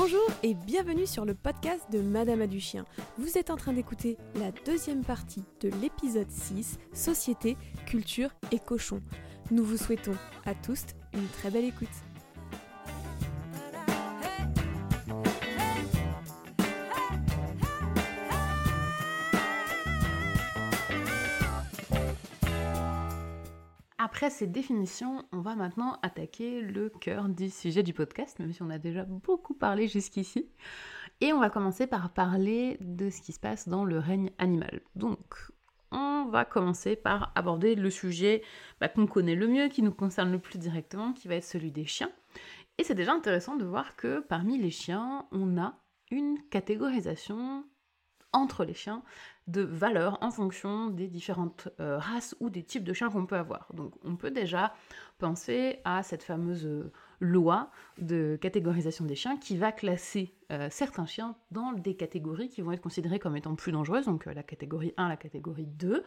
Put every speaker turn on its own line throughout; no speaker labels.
Bonjour et bienvenue sur le podcast de Madame a du chien. Vous êtes en train d'écouter la deuxième partie de l'épisode 6, Société, culture et cochon. Nous vous souhaitons à tous une très belle écoute.
Après ces définitions, on va maintenant attaquer le cœur du sujet du podcast, même si on a déjà beaucoup parlé jusqu'ici. Et on va commencer par parler de ce qui se passe dans le règne animal. Donc, on va commencer par aborder le sujet bah, qu'on connaît le mieux, qui nous concerne le plus directement, qui va être celui des chiens. Et c'est déjà intéressant de voir que parmi les chiens, on a une catégorisation entre les chiens de valeur en fonction des différentes euh, races ou des types de chiens qu'on peut avoir. Donc on peut déjà penser à cette fameuse euh, loi de catégorisation des chiens qui va classer euh, certains chiens dans des catégories qui vont être considérées comme étant plus dangereuses, donc la catégorie 1, la catégorie 2,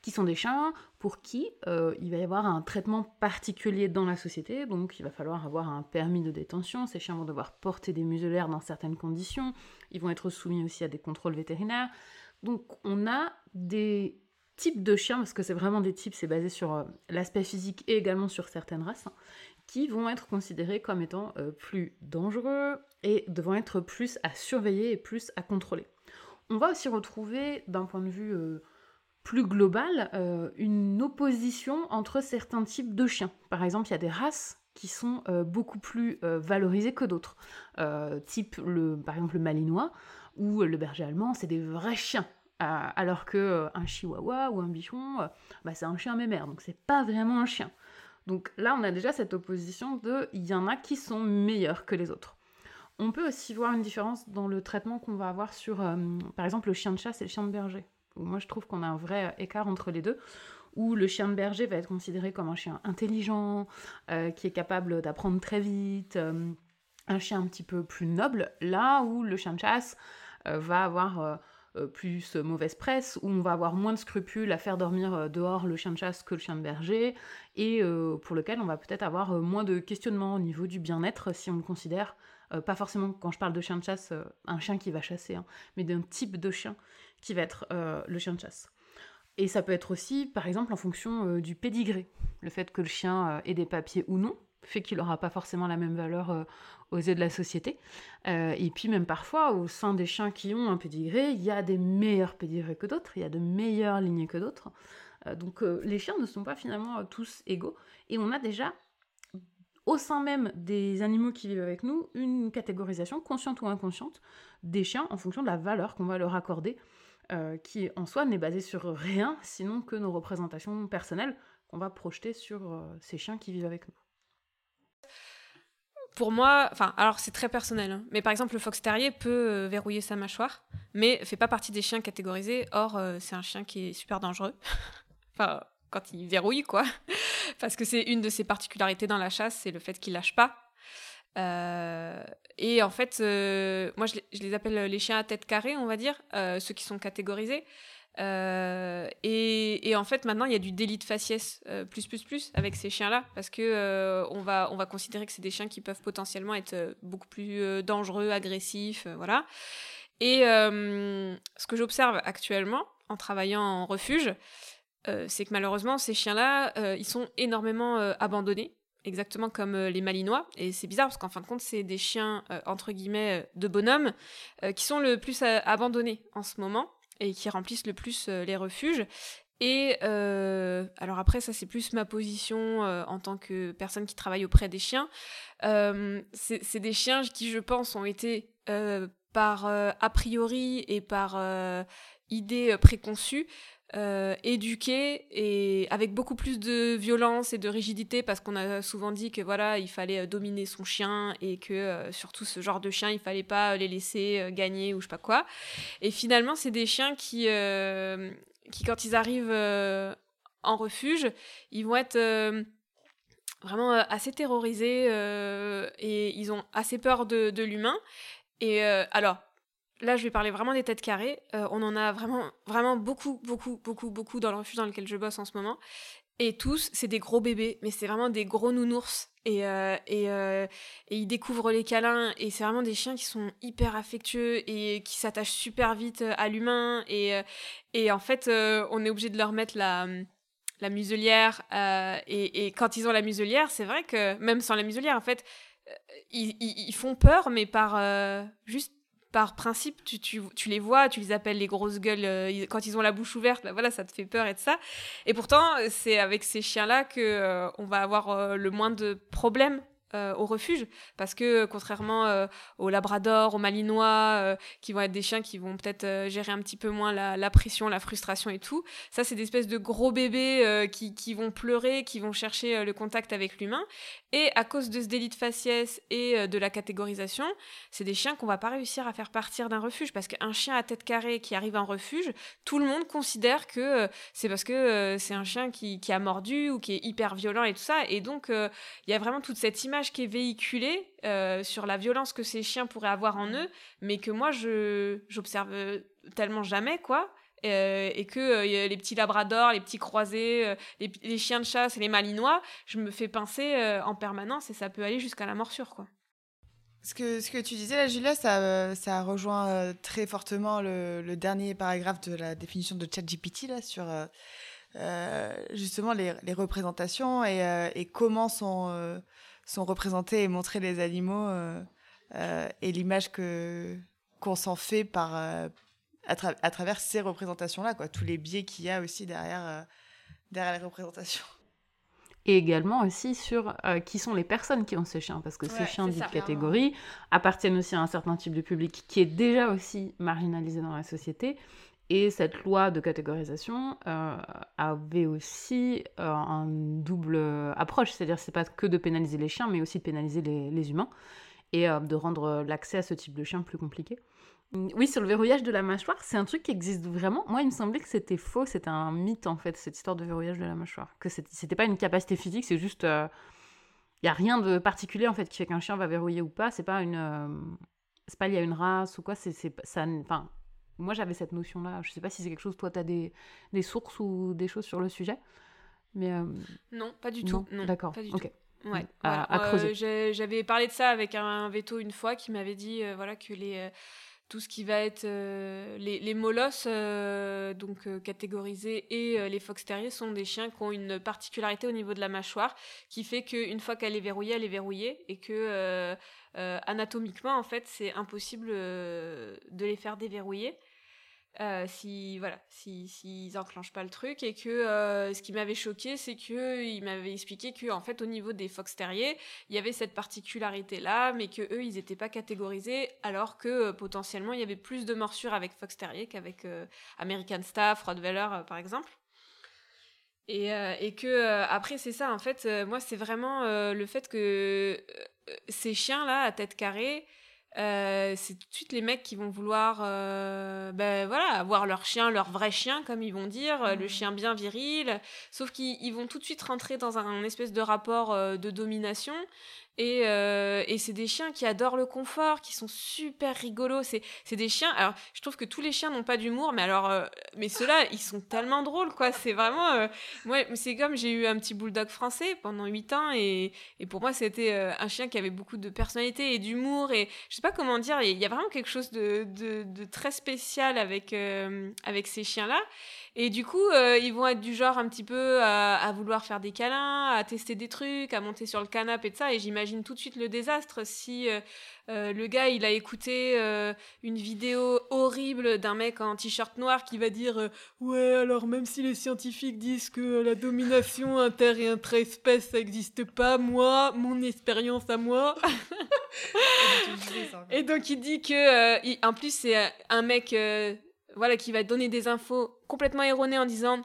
qui sont des chiens pour qui il va y avoir un traitement particulier dans la société, donc il va falloir avoir un permis de détention, ces chiens vont devoir porter des muselaires dans certaines conditions, ils vont être soumis aussi à des contrôles vétérinaires, donc on a des types de chiens, parce que c'est vraiment des types, c'est basé sur euh, l'aspect physique et également sur certaines races, hein, qui vont être considérés comme étant euh, plus dangereux et devant être plus à surveiller et plus à contrôler. On va aussi retrouver, d'un point de vue euh, plus global, une opposition entre certains types de chiens. Par exemple, il y a des races qui sont beaucoup plus valorisées que d'autres. type, le, par exemple, le malinois ou le berger allemand, c'est des vrais chiens. Euh, alors que euh, un chihuahua ou un bichon, euh, bah, c'est un chien mémère, donc c'est pas vraiment un chien. Donc là, on a déjà cette opposition de il y en a qui sont meilleurs que les autres. On peut aussi voir une différence dans le traitement qu'on va avoir sur, par exemple, le chien de chasse et le chien de berger. Moi, je trouve qu'on a un vrai écart entre les deux, où le chien de berger va être considéré comme un chien intelligent, qui est capable d'apprendre très vite, un chien un petit peu plus noble, là où le chien de chasse va avoir euh, euh, plus mauvaise presse, où on va avoir moins de scrupules à faire dormir dehors le chien de chasse que le chien de berger, et pour lequel on va peut-être avoir moins de questionnements au niveau du bien-être si on le considère, pas forcément quand je parle de chien de chasse, un chien qui va chasser, hein, mais d'un type de chien qui va être le chien de chasse. Et ça peut être aussi, par exemple, en fonction du pédigré, le fait que le chien ait des papiers ou non, fait qu'il n'aura pas forcément la même valeur euh, aux yeux de la société. Euh, et puis même parfois, au sein des chiens qui ont un pédigré, il y a des meilleurs pédigrés que d'autres, il y a de meilleures lignées que d'autres. Euh, donc les chiens ne sont pas finalement tous égaux. Et on a déjà, au sein même des animaux qui vivent avec nous, une catégorisation, consciente ou inconsciente, des chiens en fonction de la valeur qu'on va leur accorder, qui en soi n'est basée sur rien, sinon que nos représentations personnelles qu'on va projeter sur ces chiens qui vivent avec nous
pour moi, enfin, alors c'est très personnel, hein, mais par exemple, le fox terrier peut euh, verrouiller sa mâchoire, mais fait pas partie des chiens catégorisés. Or, euh, c'est un chien qui est super dangereux. enfin, quand il verrouille, quoi. Parce que c'est une de ses particularités dans la chasse, c'est le fait qu'il lâche pas. Euh, et en fait, moi, je les, je les, appelle les chiens à tête carrée, on va dire, ceux qui sont catégorisés. Euh, et, en fait, maintenant, il y a du délit de faciès euh, plus, plus, plus avec ces chiens-là, parce que euh, on, va, on va considérer que c'est des chiens qui peuvent potentiellement être beaucoup plus dangereux, agressifs, voilà. Et ce que j'observe actuellement, en travaillant en refuge, c'est que malheureusement, ces chiens-là, ils sont énormément abandonnés exactement comme les malinois. Et c'est bizarre parce qu'en fin de compte, c'est des chiens, entre guillemets, de bonhomme, qui sont le plus abandonnés en ce moment et qui remplissent le plus euh, les refuges. Et euh, alors après, ça c'est plus ma position euh, en tant que personne qui travaille auprès des chiens. c'est des chiens qui, je pense, ont été par a priori et par idée préconçue euh, éduqué et avec beaucoup plus de violence et de rigidité parce qu'on a souvent dit que voilà il fallait euh, dominer son chien et que euh, surtout ce genre de chien il fallait pas les laisser gagner ou je sais pas quoi. Et finalement c'est des chiens qui qui quand ils arrivent en refuge ils vont être vraiment assez terrorisés et ils ont assez peur de l'humain. Et alors là, je vais parler vraiment des têtes carrées. Euh, on en a vraiment, vraiment beaucoup, beaucoup, beaucoup, beaucoup dans le refuge dans lequel je bosse en ce moment. Et tous, c'est des gros bébés, mais c'est vraiment des gros nounours. Et, euh, euh, et, ils découvrent les câlins. Et c'est vraiment des chiens qui sont hyper affectueux et qui s'attachent super vite à l'humain. Et, et en fait, on est obligé de leur mettre la, la muselière. Et, et, quand ils ont la muselière, c'est vrai que même sans la muselière, en fait, ils, ils, font peur, mais par juste par principe, tu, les vois, tu les appelles les grosses gueules euh, quand ils ont la bouche ouverte, bah voilà, ça te fait peur et de ça. Et pourtant, c'est avec ces chiens-là que euh, on va avoir euh, le moins de problèmes euh, au refuge parce que contrairement euh, aux labrador, aux malinois euh, qui vont être des chiens qui vont peut-être gérer un petit peu moins la, pression, la frustration et tout, ça c'est des espèces de gros bébés qui, qui, vont pleurer, qui vont chercher le contact avec l'humain. Et à cause de ce délit de faciès et de la catégorisation, c'est des chiens qu'on va pas réussir à faire partir d'un refuge parce qu'un chien à tête carrée qui arrive en refuge, tout le monde considère que c'est parce que c'est un chien qui, qui, a mordu ou qui est hyper violent et tout ça. Et donc il y a vraiment toute cette image qui est véhiculé euh, sur la violence que ces chiens pourraient avoir en eux, mais que moi, je j'observe tellement jamais, quoi. Euh, et que euh, les petits labradors, les petits croisés, les, chiens de chasse les malinois, je me fais pincer en permanence et ça peut aller jusqu'à la morsure, quoi.
Ce que, ce que tu disais là, Julia, ça, ça rejoint très fortement le, dernier paragraphe de la définition de ChatGPT là, sur justement les, représentations et comment sont sont représentés et montrés les animaux euh, euh, et l'image que qu'on s'en fait par euh, à, à, travers ces représentations là quoi. Tous les biais qu'il y a aussi derrière derrière les représentations.
Et également aussi sur qui sont les personnes qui ont ces chiens, parce que ces chiens dites catégorie appartiennent aussi à un certain type de public qui est déjà aussi marginalisé dans la société, et cette loi de catégorisation euh, avait aussi euh, une double approche, c'est-à-dire c'est pas que de pénaliser les chiens, mais aussi de pénaliser les, humains et euh, de rendre l'accès à ce type de chien plus compliqué. Oui, sur le verrouillage de la mâchoire, c'est un truc qui existe vraiment. Moi, il me semblait que c'était faux, c'était un mythe en fait, cette histoire de verrouillage de la mâchoire. Que c'était pas une capacité physique, c'est juste. Il n'y a rien de particulier en fait qui fait qu'un chien va verrouiller ou pas. C'est pas une. c'est pas lié à une race ou quoi, c'est ça. Enfin, moi, j'avais cette notion-là. Je sais pas si c'est quelque chose, toi, tu as des, des, sources ou des choses sur le sujet. Mais euh,
Non, pas du tout.
D'accord. Ok.
Ouais, à, creuser. Euh, j'avais parlé de ça avec un, veto une fois qui m'avait dit euh, voilà que les tout ce qui va être les, les, molosses donc catégorisés et les fox terriers sont des chiens qui ont une particularité au niveau de la mâchoire qui fait qu'une fois qu'elle est verrouillée elle est verrouillée et que anatomiquement en fait c'est impossible de les faire déverrouiller euh, si voilà, s'ils si, enclenchent pas le truc et que euh, ce qui m'avait choqué, c'est que il m'avait expliqué que en fait au niveau des fox terriers, il y avait cette particularité là, mais que eux ils n'étaient pas catégorisés, alors que euh, potentiellement il y avait plus de morsures avec fox terrier qu'avec American Staff, Rottweiler par exemple. Et, et que après c'est ça en fait, moi c'est vraiment le fait que ces chiens là à tête carrée euh, c'est tout de suite les mecs qui vont vouloir euh, ben voilà avoir leur chien leur vrai chien comme ils vont dire le mmh. chien bien viril sauf qu'ils vont tout de suite rentrer dans un, espèce de rapport euh, de domination et, euh, et c'est des chiens qui adorent le confort, qui sont super rigolos. C'est, c'est des chiens. Alors, je trouve que tous les chiens n'ont pas d'humour, mais alors, euh, mais ceux-là, ils sont tellement drôles, quoi. C'est vraiment. Euh, moi, c'est comme j'ai eu un petit bulldog français pendant 8 ans, et, et pour moi, c'était un chien qui avait beaucoup de personnalité et d'humour. Et je sais pas comment dire, il y a vraiment quelque chose de, très spécial avec, avec ces chiens-là. Et du coup, euh, ils vont être du genre un petit peu à, vouloir faire des câlins, à tester des trucs, à monter sur le canapé et de ça. Et j'imagine tout de suite le désastre si euh, euh, le gars, il a écouté une vidéo horrible d'un mec en t-shirt noir qui va dire Ouais, alors même si les scientifiques disent que la domination inter et intra-espèce, ça n'existe pas, moi, mon expérience à moi. et donc il dit que, en plus, c'est un mec voilà, qui va donner des infos complètement erronées en disant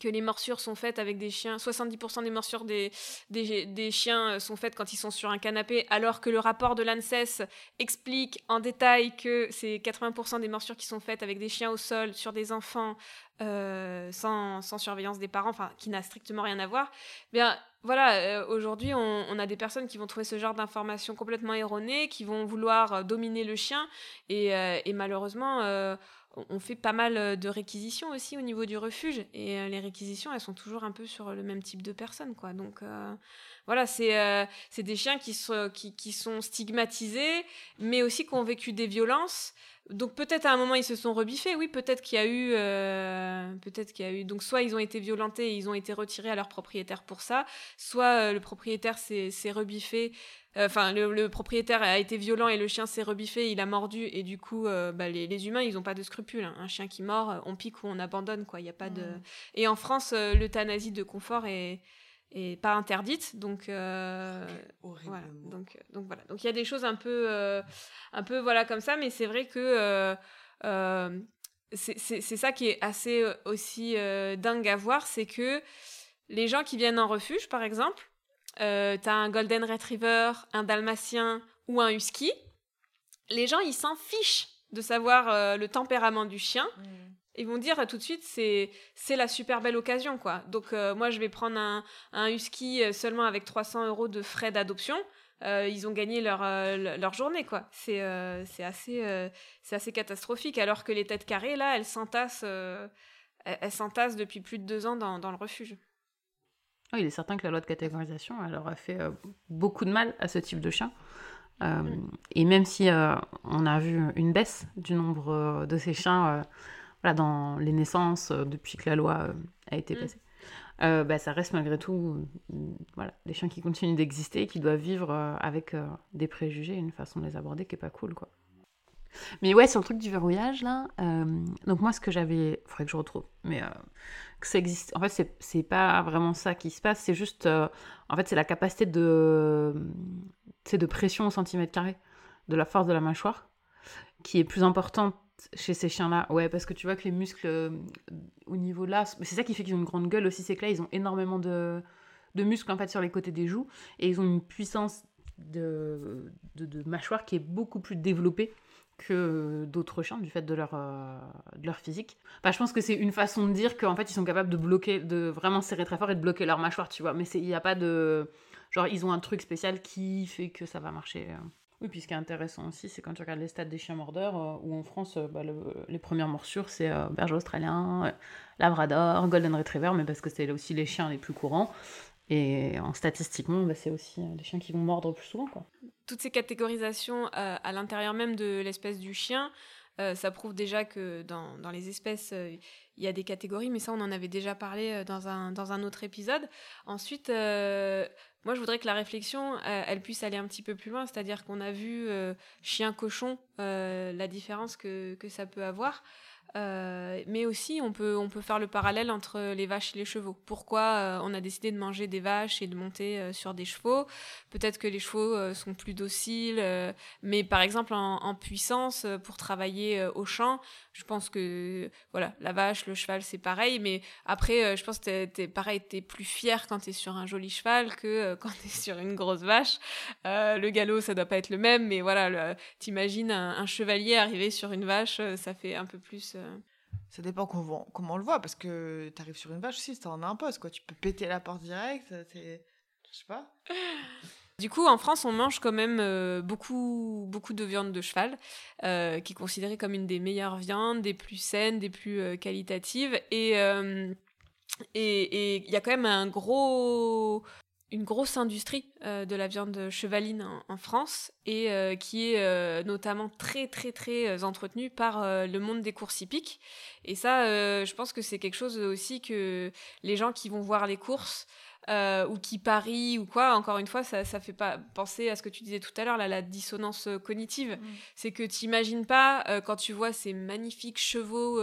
que les morsures sont faites avec des chiens, 70% des morsures des, chiens euh, sont faites quand ils sont sur un canapé, alors que le rapport de l'ANSES explique en détail que c'est 80% des morsures qui sont faites avec des chiens au sol, sur des enfants, euh, sans, surveillance des parents, enfin, qui n'a strictement rien à voir. Bien, voilà, euh, aujourd'hui, on, a des personnes qui vont trouver ce genre d'informations complètement erronées, qui vont vouloir dominer le chien, et malheureusement on fait pas mal de réquisitions aussi au niveau du refuge. Et les réquisitions, elles sont toujours un peu sur le même type de personnes, quoi. Donc voilà, c'est des chiens qui sont, qui, qui sont stigmatisés, mais aussi qui ont vécu des violences. Donc peut-être à un moment ils se sont rebiffés, oui, peut-être qu'il y a eu, euh, peut-être qu'il y a eu. Donc soit ils ont été violentés et ils ont été retirés à leur propriétaire pour ça, soit euh, le propriétaire s'est rebiffé. Euh, enfin, le, propriétaire a été violent et le chien s'est rebiffé, il a mordu et du coup, bah, les, humains ils n'ont pas de scrupules. Hein. Un chien qui mord, on pique ou on abandonne quoi. Il a pas de. Mmh. Et en France, l'euthanasie de confort est et pas interdite. Donc, euh, voilà. Donc, donc voilà. Donc il y a des choses un peu, euh, un peu voilà comme ça, mais c'est vrai que euh, c'est ça qui est assez aussi dingue à voir, c'est que les gens qui viennent en refuge, par exemple, tu as un golden retriever, un dalmatien ou un husky, les gens ils s'en fichent de savoir le tempérament du chien. Mmh ils vont dire tout de suite c'est c'est la super belle occasion quoi. Donc euh, moi je vais prendre un, un husky euh, seulement avec 300 euros de frais d'adoption. Euh, ils ont gagné leur, leur journée quoi. C'est c'est assez c'est assez catastrophique alors que les têtes carrées là elles s'entassent elles, s'entassent depuis plus de deux ans dans, dans le refuge.
Il est certain que la loi de catégorisation elle aura fait beaucoup de mal à ce type de chien. Mm. Et même si on a vu une baisse du nombre de ces chiens dans les naissances euh, depuis que la loi euh, a été mm. passée. Euh, bah, ça reste malgré tout voilà, des chiens qui continuent d'exister, qui doivent vivre avec des préjugés, une façon de les aborder qui est pas cool, quoi. Mais ouais, sur le truc du verrouillage, là, donc moi, ce que j'avais... Faudrait que je retrouve, mais que ça existe... En fait, c'est pas vraiment ça qui se passe, c'est juste... en fait, c'est la capacité de... de pression au centimètre carré de la force de la mâchoire qui est plus importante chez ces chiens-là. Ouais, parce que tu vois que les muscles euh, au niveau là, c'est ça qui fait qu'ils ont une grande gueule aussi, c'est que là, ils ont énormément de, de, muscles en fait sur les côtés des joues. Et ils ont une puissance de, de, mâchoire qui est beaucoup plus développée que d'autres chiens du fait de leur, euh, de leur physique. Enfin, je pense que c'est une façon de dire qu'en fait ils sont capables de bloquer, de vraiment serrer très fort et de bloquer leur mâchoire, tu vois. Mais il n'y a pas de... Genre ils ont un truc spécial qui fait que ça va marcher. Euh. Oui, puis ce qui est intéressant aussi, c'est quand tu regardes les stats des chiens mordeurs, euh, où en France, bah, les premières morsures, c'est euh, berger australien, labrador, golden retriever, mais parce que c'est aussi les chiens les plus courants. Et en statistiquement, bah, c'est aussi les chiens qui vont mordre plus souvent.
Toutes ces catégorisations à l'intérieur même de l'espèce du chien, ça prouve déjà que dans, dans les espèces, il y a des catégories, mais ça, on en avait déjà parlé dans un, dans un autre épisode. Ensuite, moi, je voudrais que la réflexion, elle, puisse aller un petit peu plus loin, c'est-à-dire qu'on a vu euh, chien-cochon, euh, la différence que, que, ça peut avoir. Euh, mais aussi, on peut, on peut faire le parallèle entre les vaches et les chevaux. Pourquoi euh, on a décidé de manger des vaches et de monter euh, sur des chevaux? Peut-être que les chevaux sont plus dociles, mais par exemple en, puissance, pour travailler au champ, je pense que voilà, la vache, le cheval, c'est pareil. Mais après, je pense que t'es, es, pareil, t'es plus fier quand t'es sur un joli cheval que quand t'es sur une grosse vache. le galop, ça doit pas être le même, mais voilà, t'imagines un, chevalier arriver sur une vache, ça fait un peu plus
ça dépend comment, comment on le voit, parce que tu arrives sur une vache aussi, c'est en un poste, quoi. Tu peux péter la porte direct, c'est... Je sais pas.
Du coup, en France, on mange quand même euh, beaucoup, beaucoup de viande de cheval, euh, qui est considérée comme une des meilleures viandes, des plus saines, des plus euh, qualitatives. Et et il y a quand même un gros une grosse industrie euh, de la viande chevaline en, France et euh, qui est euh, notamment très très très entretenue par le monde des courses hippiques. Et ça, je pense que c'est quelque chose aussi que les gens qui vont voir les courses euh, ou qui parie ou quoi, encore une fois, ça, ça fait pas penser à ce que tu disais tout à l'heure, la dissonance euh, cognitive. Mm. C'est que tu n'imagines pas, euh, quand tu vois ces magnifiques chevaux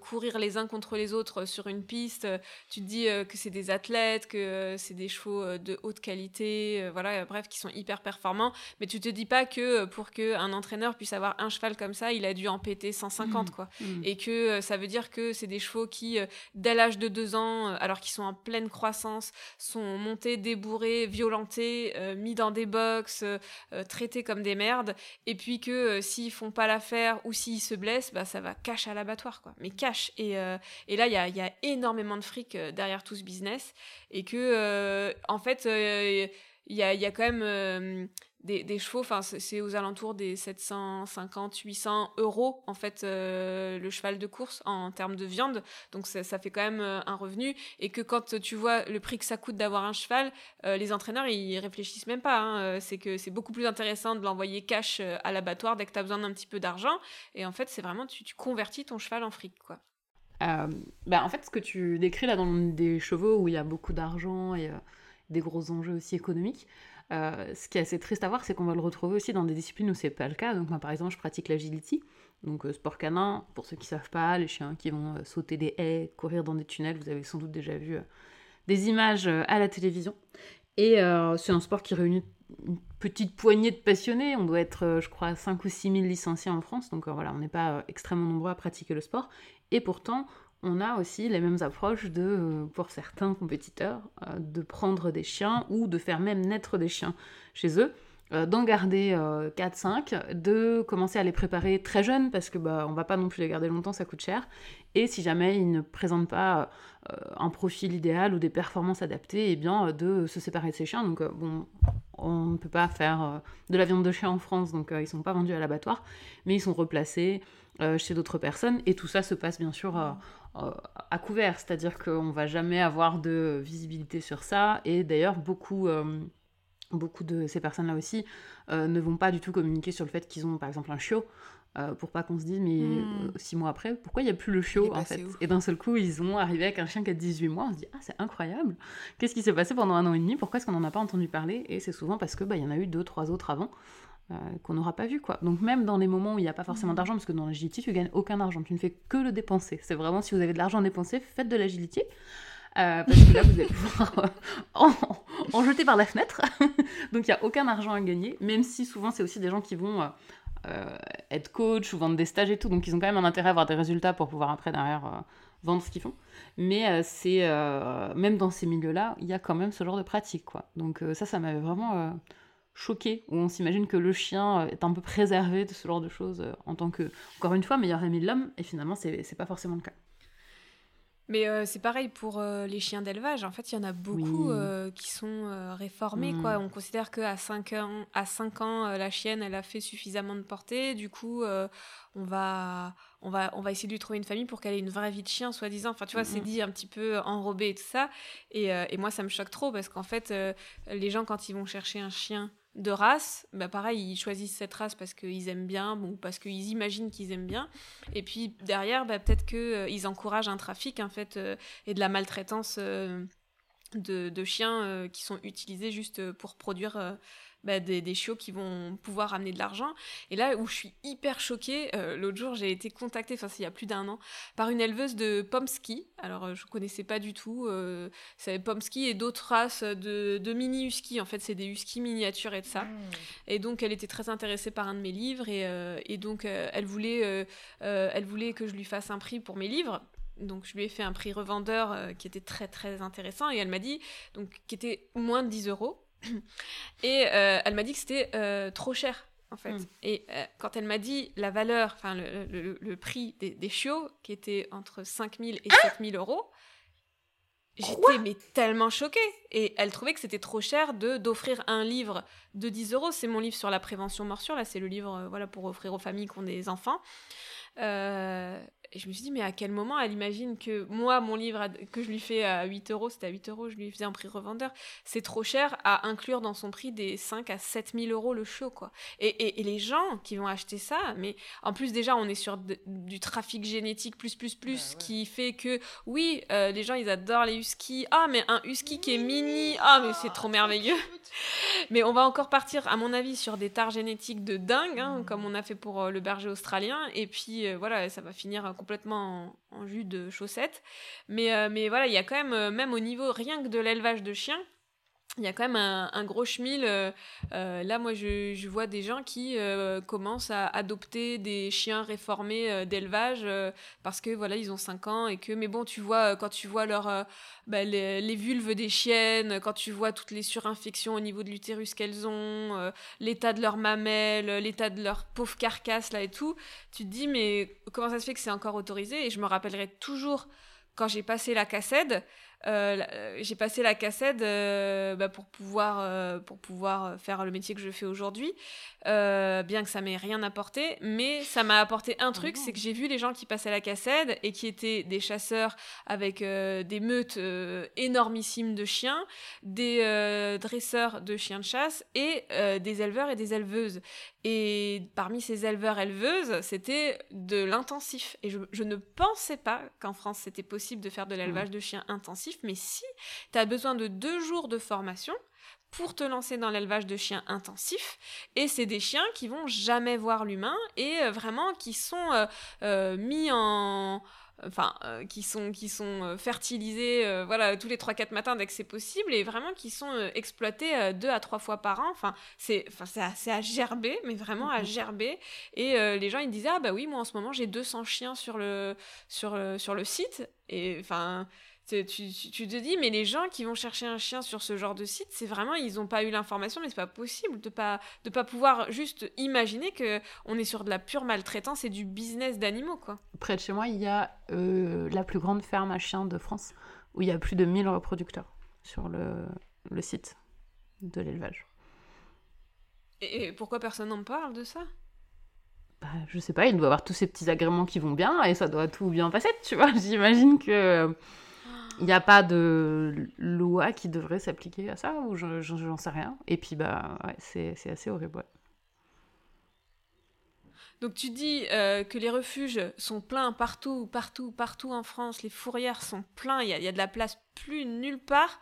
courir les uns contre les autres sur une piste, tu te dis que c'est des athlètes, que c'est des chevaux de haute qualité, voilà, bref, qui sont hyper performants, mais tu te dis pas que pour qu'un entraîneur puisse avoir un cheval comme ça, il a dû en péter 150, mm. quoi. Mm. Et que ça veut dire que c'est des chevaux qui, dès l'âge de deux ans, alors qu'ils sont en pleine croissance, sont montés, débourrés, violentés, euh, mis dans des box, euh, euh, traités comme des merdes, et puis que s'ils font pas l'affaire ou s'ils se blessent, bah, ça va cash à l'abattoir, quoi. Mais cash. Et, et là, il y a, y a, énormément de fric derrière tout ce business, et que, en fait, il y a, y a, quand même des, chevaux, enfin c'est aux alentours des 750, 800 euros en fait euh, le cheval de course en termes de viande, donc ça, fait quand même euh, un revenu et que quand tu vois le prix que ça coûte d'avoir un cheval, euh, les entraîneurs ils réfléchissent même pas, hein. c'est que c'est beaucoup plus intéressant de l'envoyer cash à l'abattoir dès que tu as besoin d'un petit peu d'argent et en fait c'est vraiment tu, convertis ton cheval en fric quoi.
bah en fait ce que tu décris là dans des chevaux où il y a beaucoup d'argent des gros enjeux aussi économiques, euh, ce qui est assez triste à voir, c'est qu'on va le retrouver aussi dans des disciplines où c'est pas le cas. Donc moi, par exemple, je pratique l'agility, donc euh, sport canin. Pour ceux qui savent pas, les chiens qui vont euh, sauter des haies, courir dans des tunnels. Vous avez sans doute déjà vu des images à la télévision. Et c'est un sport qui réunit une petite poignée de passionnés. On doit être, je crois, 5 ou 6 000 licenciés en France. Donc voilà, on n'est pas extrêmement nombreux à pratiquer le sport. Et pourtant, on a aussi les mêmes approches de, euh, pour certains compétiteurs, euh, de prendre des chiens ou de faire même naître des chiens chez eux, euh, d'en garder 4-5, de commencer à les préparer très jeunes parce que bah, on va pas non plus les garder longtemps, ça coûte cher. Et si jamais ils ne présentent pas un profil idéal ou des performances adaptées, eh bien de se séparer de ces chiens. Donc bon, on ne peut pas faire de la viande de chien en France, donc ils sont pas vendus à l'abattoir, mais ils sont replacés chez d'autres personnes. Et tout ça se passe bien sûr euh, à couvert, c'est-à-dire qu'on va jamais avoir de visibilité sur ça. Et d'ailleurs, beaucoup, euh, beaucoup de ces personnes-là aussi euh, ne vont pas du tout communiquer sur le fait qu'ils ont par exemple un chiot. Pour pas qu'on se dise, mais hmm. six mois après, pourquoi il n'y a plus le chiot en fait Et d'un seul coup, ils ont arrivé avec un chien qui a 18 mois, on se dit, ah, c'est incroyable Qu'est-ce qui s'est passé pendant un an et demi? Pourquoi est-ce qu'on n'en a pas entendu parler? Et c'est souvent parce qu'il bah, y en a eu deux, trois autres avant. Euh, qu'on n'aura pas vu quoi. Donc même dans les moments où il n'y a pas forcément mm. d'argent, parce que dans l'agility tu gagnes aucun argent, tu ne fais que le dépenser. C'est vraiment si vous avez de l'argent à dépenser, faites de l'agility. Euh, parce que là vous allez pouvoir euh, en, jeter par la fenêtre. Donc il n'y a aucun argent à gagner, même si souvent c'est aussi des gens qui vont être coach ou vendre des stages et tout, donc ils ont quand même un intérêt à avoir des résultats pour pouvoir après derrière vendre ce qu'ils font. Mais c'est même dans ces milieux-là, il y a quand même ce genre de pratique quoi. Donc ça, ça m'avait vraiment choqué, où on s'imagine que le chien euh, est un peu préservé de ce genre de choses euh, en tant que, encore une fois, meilleur ami de l'homme, et finalement, c'est pas forcément le cas.
Mais euh, c'est pareil pour les chiens d'élevage. En fait, il y en a beaucoup qui sont réformés. Quoi. Mm. On considère qu'à 5 ans, à 5 ans la chienne, elle a fait suffisamment de portée. Du coup, on, va, on, va, on va essayer de lui trouver une famille pour qu'elle ait une vraie vie de chien, soi-disant. Enfin, tu vois, c'est dit un petit peu enrobé et tout ça. Et, et moi, ça me choque trop parce qu'en fait, les gens, quand ils vont chercher un chien de race, bah pareil, ils choisissent cette race parce qu'ils aiment bien, ou parce qu'ils imaginent qu'ils aiment bien. Et puis derrière, bah, peut-être qu'ils euh, ils encouragent un trafic en fait euh, et de la maltraitance euh, de, chiens qui sont utilisés juste pour produire bah, des, chiots qui vont pouvoir amener de l'argent. Et là où je suis hyper choquée, euh, l'autre jour j'ai été contactée, enfin il y a plus d'un an, par une éleveuse de Pomsky. Alors euh, je connaissais pas du tout, euh, c'est Pomsky et d'autres races de, mini husky. En fait c'est des huskies miniatures et de ça. Hmm. Et donc elle était très intéressée par un de mes livres et, et donc elle voulait, elle voulait que je lui fasse un prix pour mes livres donc je lui ai fait un prix revendeur qui était très très intéressant et elle m'a dit donc qui était moins de 10 euros et euh, elle m'a dit que c'était euh, trop cher, en fait. Hmm. Et euh, quand elle m'a dit la valeur, enfin le, prix des, chiots, qui était entre 5000 et 7000 euros, j'étais mais tellement choquée. Et elle trouvait que c'était trop cher de d'offrir un livre de 10 euros. C'est mon livre sur la prévention morsure, là c'est le livre voilà, pour offrir aux familles qui ont des enfants. Et je me suis dit, mais à quel moment elle imagine que moi, mon livre que je lui fais à 8 euros, c'était à 8 euros, je lui faisais un prix revendeur, c'est trop cher à inclure dans son prix des 5 à 7 000 euros le show, quoi. Et, et, les gens qui vont acheter ça, mais en plus, déjà, on est sur du trafic génétique plus, plus, plus, bah qui fait que, oui, euh, les gens, ils adorent les huskies. Ah, mais un husky qui est mini, ah, mais c'est trop merveilleux. mais on va encore partir, à mon avis, sur des tares génétiques de dingue, hein, mmh. comme on a fait pour euh, le berger australien. Et puis, euh, voilà, ça va finir complètement en, jus de chaussettes. Mais, euh, mais voilà, il y a quand même, euh, même au niveau rien que de l'élevage de chiens, il y a quand même un, gros schmil. Euh, là, moi, je, vois des gens qui commencent à adopter des chiens réformés d'élevage parce que voilà, ils ont 5 ans et que. Mais bon, tu vois, quand tu vois leur, bah, les, vulves des chiennes, quand tu vois toutes les surinfections au niveau de l'utérus qu'elles ont, l'état de leurs mamelles, l'état de leur pauvre carcasse là et tout, tu te dis mais comment ça se fait que c'est encore autorisé? Et je me rappellerai toujours quand j'ai passé la cassette euh, euh, j'ai passé la cassette euh, bah, pour, pouvoir, pour pouvoir faire le métier que je fais aujourd'hui, bien que ça m'ait rien apporté. Mais ça m'a apporté un truc, c'est que j'ai vu les gens qui passaient la cassette et qui étaient des chasseurs avec des meutes énormissimes de chiens, des dresseurs de chiens de chasse et des éleveurs et des éleveuses. Et parmi ces éleveurs-éleveuses, c'était de l'intensif. Et je, je, ne pensais pas qu'en France, c'était possible de faire de l'élevage de chiens intensif. Mais si tu as besoin de deux jours de formation pour te lancer dans l'élevage de chiens intensif, et c'est des chiens qui vont jamais voir l'humain et euh, vraiment qui sont euh, euh, mis en enfin euh, qui sont qui sont euh, fertilisés euh, voilà tous les 3 4 matins dès que c'est possible et vraiment qui sont exploités deux à trois fois par an. Enfin c'est enfin c'est assez à gerber mais vraiment à mhm. gerber. Et les gens ils disaient ah bah oui moi en ce moment j'ai 200 chiens sur le sur sur le site. Et enfin tu, tu, te dis, mais les gens qui vont chercher un chien sur ce genre de site, c'est vraiment, ils n'ont pas eu l'information, mais c'est pas possible de pas, de pas pouvoir juste imaginer que on est sur de la pure maltraitance et du business d'animaux, quoi.
Près de chez moi, il y a euh, la plus grande ferme à chiens de France, où il y a plus de 1000 reproducteurs sur le, le site de l'élevage.
Et, pourquoi personne n'en parle de ça?
Bah, je sais pas, il doit avoir tous ces petits agréments qui vont bien et ça doit tout bien passer, tu vois. J'imagine que il n'y a pas de loi qui devrait s'appliquer à ça, ou j'en sais rien. Et puis, bah, c'est assez horrible.
Donc tu dis euh, que les refuges sont pleins partout, partout, partout en France. Les fourrières sont pleins. Il y, a de la place plus nulle part.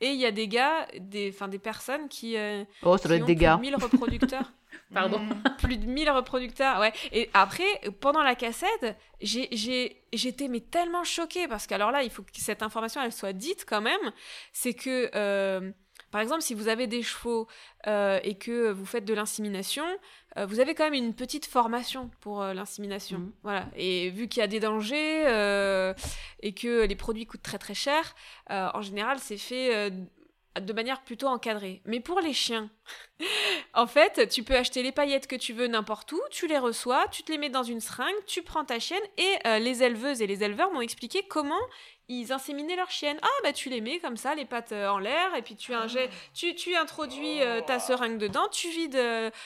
Et il y a des gars, des, enfin des personnes qui, euh,
oh, ça doit être des gars.
1000 reproducteurs.
Pardon.
plus de 1000 reproducteurs, ouais. Et après, pendant la cassette, j'étais mais tellement choquée parce qu'alors là, il faut que cette information elle soit dite quand même. C'est que euh, par exemple, si vous avez des chevaux euh, et que vous faites de l'insémination, euh, vous avez quand même une petite formation pour l'insémination. Mmh. Voilà. Et vu qu'il y a des dangers et que les produits coûtent très très cher, en général, c'est fait de manière plutôt encadrée. Mais pour les chiens, en fait, tu peux acheter les paillettes que tu veux n'importe où, tu les reçois, tu te les mets dans une seringue, tu prends ta chienne et euh, les éleveuses et les éleveurs m'ont expliqué comment ils inséminaient leurs chiennes. Ah bah tu les mets comme ça, les pattes euh, en l'air, et puis tu, tu, tu introduis euh, ta seringue dedans, tu vides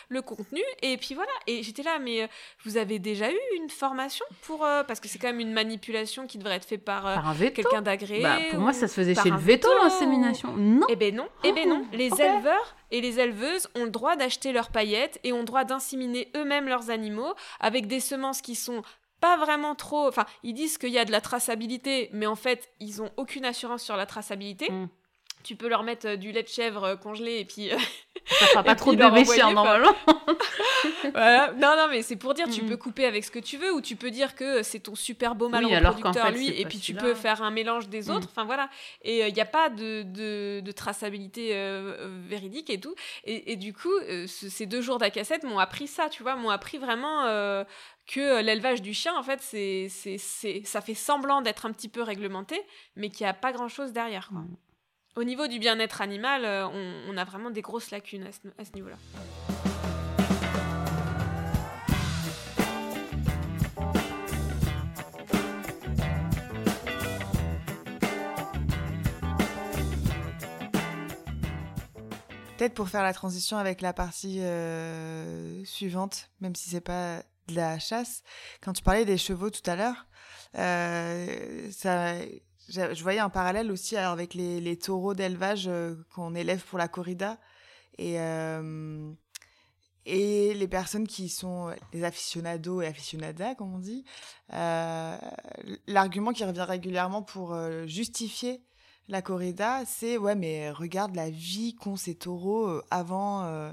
le contenu, et puis voilà. Et j'étais là, mais vous avez déjà eu une formation pour... parce que c'est quand même une manipulation qui devrait être faite par, quelqu'un d'agréé.
Bah, pour moi, ça se faisait chez le veto, l'insémination. Non.
Eh ben non, eh ben non. Oh, les éleveurs et les éleveuses ont le droit d'acheter leurs paillettes et ont le droit d'inséminer eux-mêmes leurs animaux avec des semences qui sont pas vraiment trop. Enfin, ils disent qu'il y a de la traçabilité, mais en fait, ils ont aucune assurance sur la traçabilité. Mm tu peux leur mettre euh, du lait de chèvre euh, congelé et puis. Euh,
ça fera pas trop de bébés chiens normalement.
voilà. Non, non, mais c'est pour dire, tu mm. peux couper avec ce que tu veux ou tu peux dire que c'est ton super beau mâle reproducteur lui et puis tu peux faire un mélange des mm. autres. Enfin voilà. Et il n'y a pas de, de, traçabilité véridique et tout. Et, du coup, ces deux jours d'Acassette m'ont appris ça, tu vois, m'ont appris vraiment que l'élevage du chien, en fait, c'est, c'est, ça fait semblant d'être un petit peu réglementé, mais qu'il n'y a pas grand-chose derrière. Au niveau du bien-être animal, euh, on, a vraiment des grosses lacunes à ce, niveau-là.
Peut-être pour faire la transition avec la partie euh, suivante, même si c'est pas de la chasse, quand tu parlais des chevaux tout à l'heure, euh, ça, je voyais un parallèle aussi avec les, taureaux d'élevage euh, qu'on élève pour la corrida et, euh, et les personnes qui sont les aficionados et aficionadas, comme on dit. Euh, L'argument qui revient régulièrement pour justifier la corrida, c'est ouais, mais regarde la vie qu'ont ces taureaux avant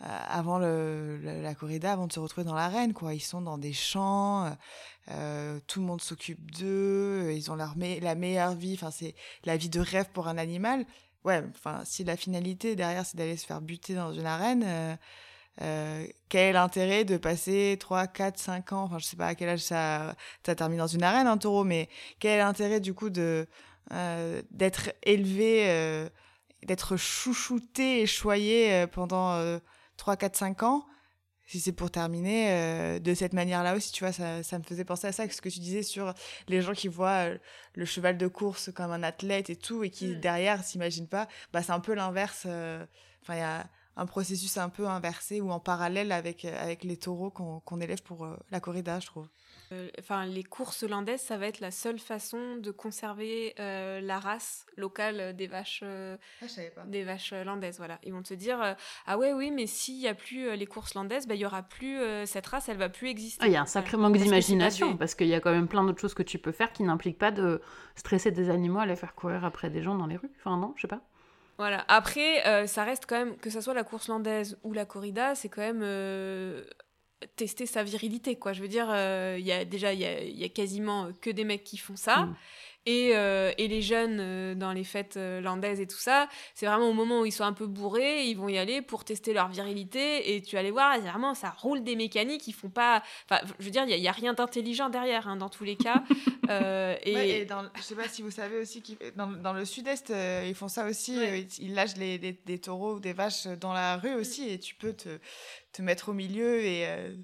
avant le, la, corrida, avant de se retrouver dans l'arène, quoi. Ils sont dans des champs, euh, euh tout le monde s'occupe d'eux, ils ont leur la meilleure vie, enfin, c'est la vie de rêve pour un animal. Ouais, enfin, si la finalité derrière, c'est d'aller se faire buter dans une arène, euh, euh quel est l'intérêt de passer 3, 4, 5 ans, enfin, je sais pas à quel âge ça, ça termine dans une arène, un taureau, mais quel est l'intérêt, du coup, de, d'être élevé, d'être chouchouté et choyé pendant 3, 4, 5 ans si c'est pour terminer euh, de cette manière-là aussi, tu vois, ça, ça, me faisait penser à ça, ce que tu disais sur les gens qui voient euh, le cheval de course comme un athlète et tout, et qui mm. derrière s'imaginent pas, bah, c'est un peu l'inverse. Euh, enfin, il y a un processus un peu inversé ou en parallèle avec, avec les taureaux qu'on élève pour la corrida, je trouve.
Euh, enfin, les courses hollandaises, ça va être la seule façon de conserver euh, la race locale des vaches, euh,
ah,
des vaches landaises. Voilà, ils vont te dire ah ouais oui, mais s'il y a plus les courses landaises, bah, il y aura plus cette race, elle va plus exister.
Ah, il y a un sacré manque d'imagination parce qu'il y a quand même plein d'autres choses que tu peux faire qui n'impliquent pas de stresser des animaux à les faire courir après des gens dans les rues. Enfin non, je sais pas.
Voilà. Après, ça reste quand même, que ce soit la course landaise ou la corrida, c'est quand même tester sa virilité quoi je veux dire euh, il y a déjà il y a, quasiment que des mecs qui font ça mm. Et, euh, et, les jeunes euh, dans les fêtes landaises et tout ça c'est vraiment au moment où ils sont un peu bourrés ils vont y aller pour tester leur virilité et tu vas les voir vraiment ça roule des mécaniques ils font pas enfin je veux dire il y, a rien d'intelligent derrière hein, dans tous les cas
et, dans, je sais pas si vous savez aussi dans, dans le sud-est ils font ça aussi ils, lâchent les, des taureaux ou des vaches dans la rue aussi et tu peux te te mettre au milieu et euh,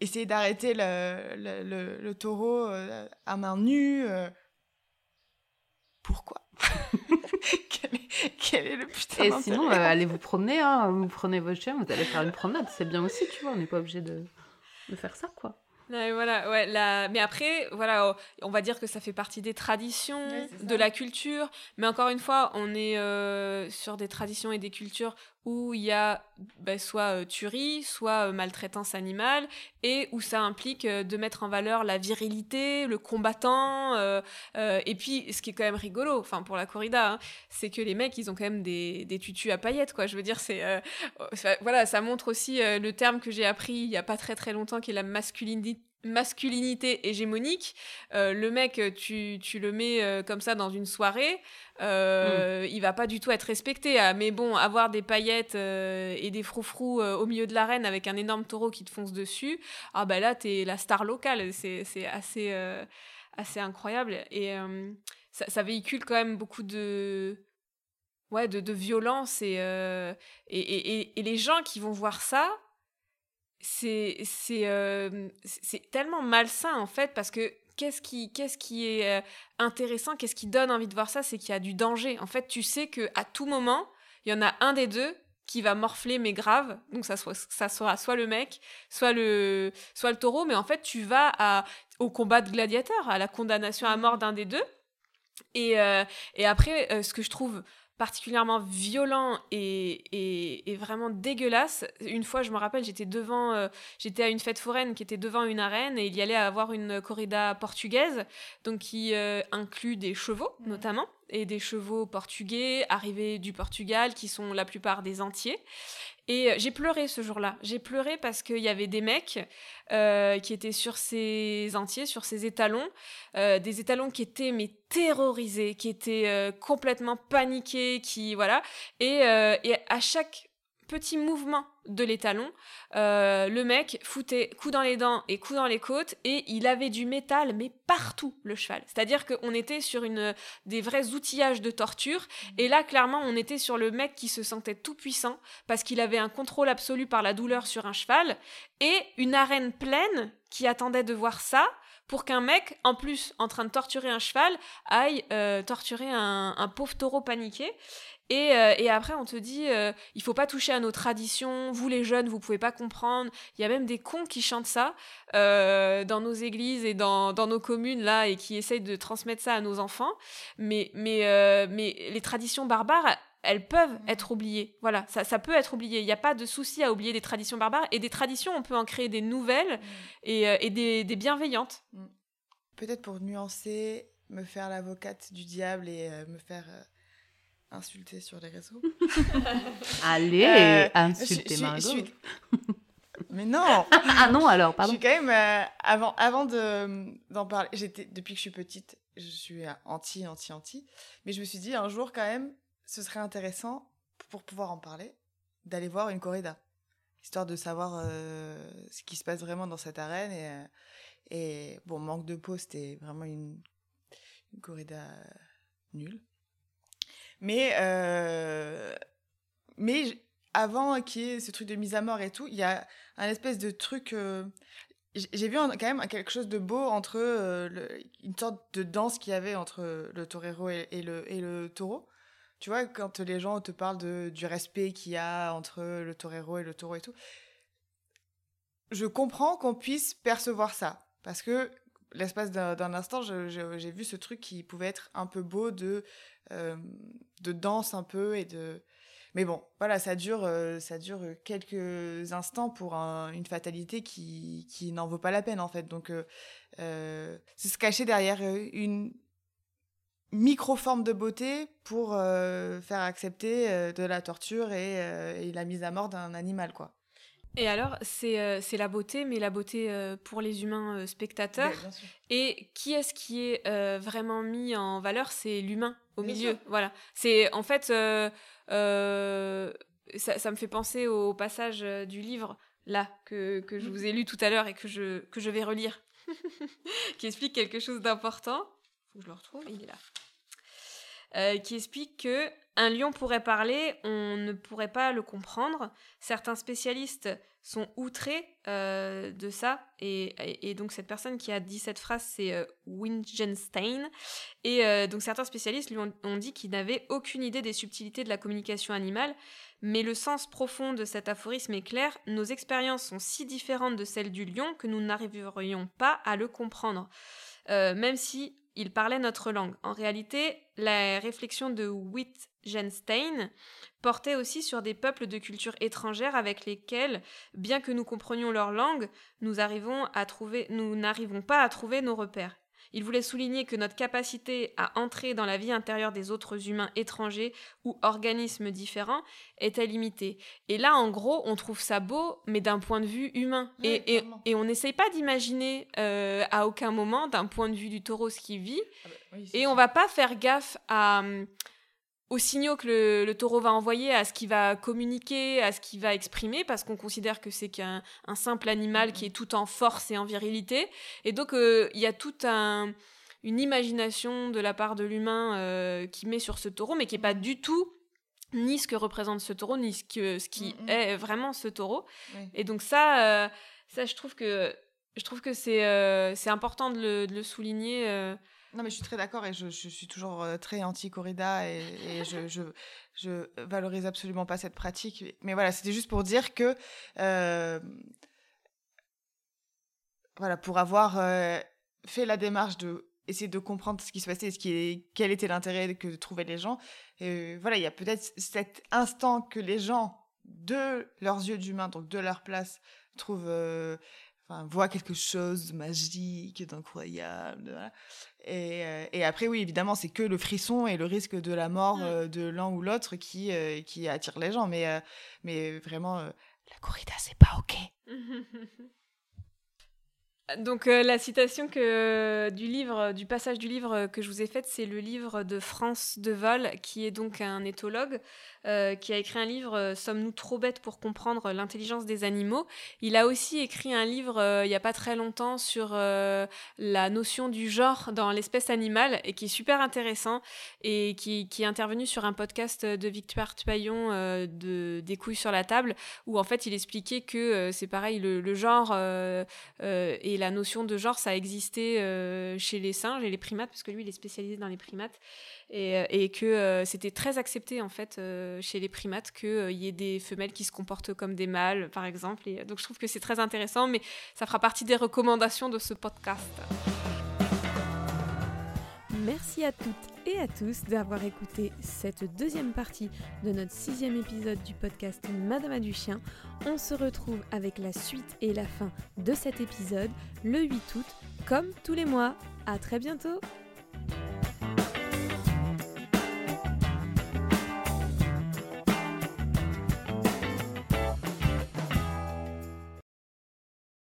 essayer d'arrêter le, le, le, taureau euh, à main nue. Euh. Pourquoi quel, est, le putain
Et sinon, allez vous promener, hein, vous prenez votre chien, vous allez faire une promenade, c'est bien aussi, tu vois, on n'est pas obligé de, de faire ça, quoi.
voilà, ouais, la... Mais après, voilà, on va dire que ça fait partie des traditions, de la culture. Mais encore une fois, on est sur des traditions et des cultures où il y a bah, soit euh, tuerie, soit euh, maltraitance animale, et où ça implique euh, de mettre en valeur la virilité, le combattant, et puis ce qui est quand même rigolo, enfin pour la corrida, hein, c'est que les mecs ils ont quand même des, des tutus à paillettes, quoi. Je veux dire, c'est voilà, ça montre aussi le terme que j'ai appris il y a pas très très longtemps, qui est la masculinité masculinité hégémonique. le mec, tu, tu le mets comme ça dans une soirée, euh, il va pas du tout être respecté. Ah, mais bon, avoir des paillettes euh, et des froufrous euh, au milieu de l'arène avec un énorme taureau qui te fonce dessus, ah bah là, t'es la star locale. C'est assez, assez incroyable. Et ça, véhicule quand même beaucoup de. Ouais, de, de violence et, et, et, et, les gens qui vont voir ça, c'est c'est tellement malsain en fait parce que qu'est-ce qui, qu'est-ce qui est euh, intéressant, qu'est-ce qui donne envie de voir ça, c'est qu'il y a du danger. En fait, tu sais que à tout moment, il y en a un des deux qui va morfler mais grave. Donc ça, soit, ça sera soit le mec, soit le, soit le taureau. Mais en fait, tu vas à, au combat de gladiateur, à la condamnation à mort d'un des deux. Et, euh, et après, euh, ce que je trouve particulièrement violent et, et, vraiment dégueulasse. Une fois, je me rappelle, j'étais devant, euh, j'étais à une fête foraine qui était devant une arène et il y allait avoir une corrida portugaise, donc qui euh, inclut des chevaux notamment et des chevaux portugais arrivés du Portugal qui sont la plupart des entiers. Et euh, j'ai pleuré ce jour-là. J'ai pleuré parce qu'il y avait des mecs euh, qui étaient sur ces entiers, sur ces étalons, euh, des étalons qui étaient mais terrorisés, qui étaient complètement paniqués, qui voilà. Et, et à chaque petit mouvement de l'étalon, euh, le mec foutait coup dans les dents et coup dans les côtes et il avait du métal mais partout le cheval. C'est-à-dire qu'on était sur une des vrais outillages de torture et là clairement on était sur le mec qui se sentait tout puissant parce qu'il avait un contrôle absolu par la douleur sur un cheval et une arène pleine qui attendait de voir ça pour qu'un mec, en plus en train de torturer un cheval, aille euh, torturer un, pauvre taureau paniqué. Euh, et, après, on te dit, euh, il faut pas toucher à nos traditions, vous les jeunes, vous pouvez pas comprendre. Il y a même des cons qui chantent ça euh, dans nos églises et dans, nos communes, là, et qui essayent de transmettre ça à nos enfants. Mais, mais, mais les traditions barbares, elles peuvent mmh. être oubliées. Voilà, ça, ça peut être oublié. Il n'y a pas de souci à oublier des traditions barbares. Et des traditions, on peut en créer des nouvelles mmh. et, des, des, bienveillantes. Mmh.
Peut-être pour nuancer, me faire l'avocate du diable et me faire insulter sur les réseaux.
Allez, euh, insulter Margot.
Mais non
Ah non, alors, pardon.
Je suis quand même, euh, avant, avant d'en parler, j'étais, depuis que je suis petite, je suis anti, anti, anti. Mais je me suis dit, un jour, quand même, ce serait intéressant, pour pouvoir en parler, d'aller voir une corrida. Histoire de savoir euh, ce qui se passe vraiment dans cette arène. Et, et bon, manque de peau, c'était vraiment une, une corrida nulle. Mais, euh, mais avant qu'il y ait ce truc de mise à mort et tout, il y a un espèce de truc. euh, J'ai vu quand même quelque chose de beau entre euh, une sorte de danse qu'il y avait entre le torero et, et le, et le taureau. Tu vois, quand les gens te parlent de, du respect qu'il y a entre le torero et le taureau et tout, je comprends qu'on puisse percevoir ça. Parce que l'espace d'un instant, j'ai vu ce truc qui pouvait être un peu beau de, euh, de danse un peu et de. Mais bon, voilà, ça dure, euh, ça dure quelques instants pour un- une fatalité qui, qui n'en vaut pas la peine en fait. Donc, euh, euh, c'est se cacher derrière une micro-forme de beauté pour faire accepter de la torture et, et la mise à mort d'un animal, quoi.
Et alors, c'est euh, la beauté, mais la beauté euh, pour les humains euh, spectateurs.
Bien.
Et qui est-ce qui est euh, vraiment mis en valeur? C'est l'humain au
Bien
milieu.
sûr.
Voilà. C'est en fait, ça, ça me fait penser au passage du livre là que, que je vous ai lu tout à l'heure et que je que je vais relire, qui explique quelque chose d'important. Faut que je le retrouve. Il est là. Euh, qui explique que un lion pourrait parler, on ne pourrait pas le comprendre. Certains spécialistes sont outrés euh, de ça, et, donc cette personne qui a dit cette phrase, c'est euh, Wittgenstein. Et euh, donc certains spécialistes lui ont, ont dit qu'il n'avait aucune idée des subtilités de la communication animale, mais le sens profond de cet aphorisme est clair. Nos expériences sont si différentes de celles du lion que nous n'arriverions pas à le comprendre, même si il parlait notre langue. En réalité, la réflexion de Wittgenstein portait aussi sur des peuples de culture étrangère avec lesquels, bien que nous comprenions leur langue, nous n'arrivons pas à trouver nos repères. Il voulait souligner que notre capacité à entrer dans la vie intérieure des autres humains étrangers ou organismes différents était limitée. Et là, en gros, on trouve ça beau, mais d'un point de vue humain. Et, et, on n'essaye pas d'imaginer euh, à aucun moment, d'un point de vue du taureau, ce qu'il vit. Et on va pas faire gaffe à, hum, aux signaux que le, le taureau va envoyer, à ce qu'il va communiquer, à ce qu'il va exprimer, parce qu'on considère que c'est qu'un un simple animal qui est tout en force et en virilité. Et donc, euh, il y a toute un, une imagination de la part de l'humain euh, qui met sur ce taureau, mais qui est pas du tout ni ce que représente ce taureau, ni ce, que, ce qui est vraiment ce taureau.
Oui.
Et donc ça, euh, ça je trouve que je trouve que c'est euh, c'est important de le, de le souligner.
Non, mais je suis très d'accord et je, suis toujours euh, très anti-corrida et, je, je, valorise absolument pas cette pratique. Mais voilà, c'était juste pour dire que, euh, voilà, pour avoir euh, fait la démarche de essayer de comprendre ce qui se passait, ce qui est, quel était l'intérêt que trouvaient les gens, voilà, il y a peut-être cet instant que les gens, de leurs yeux d'humains, donc de leur place, trouvent, enfin, voient quelque chose de magique, d'incroyable, voilà. Et, euh, et après, oui, évidemment, c'est que le frisson et le risque de la mort euh, de l'un ou l'autre qui, euh, qui attire les gens. Mais, mais vraiment, la corrida, c'est pas OK.
Donc euh, la citation du livre, du passage du livre que je vous ai faite, c'est le livre de France Deval, qui est donc un éthologue, euh, qui a écrit un livre euh, Sommes-nous trop bêtes pour comprendre l'intelligence des animaux? Il a aussi écrit un livre il n'y a pas très longtemps sur la notion du genre dans l'espèce animale, et qui est super intéressant, et qui, est intervenu sur un podcast de Victoire Tupaillon de Des couilles sur la table, où en fait il expliquait que c'est pareil, le, genre... euh, et la notion de genre, ça existait euh, chez les singes et les primates, parce que lui, il est spécialisé dans les primates, et, euh, que euh, c'était très accepté en fait chez les primates qu'il y ait des femelles qui se comportent comme des mâles, par exemple. Et donc je trouve que c'est très intéressant, mais ça fera partie des recommandations de ce podcast.
Merci à toutes et à tous d'avoir écouté cette deuxième partie de notre sixième épisode du podcast Madame du chien. On se retrouve avec la suite et la fin de cet épisode le 8 août, comme tous les mois. À très bientôt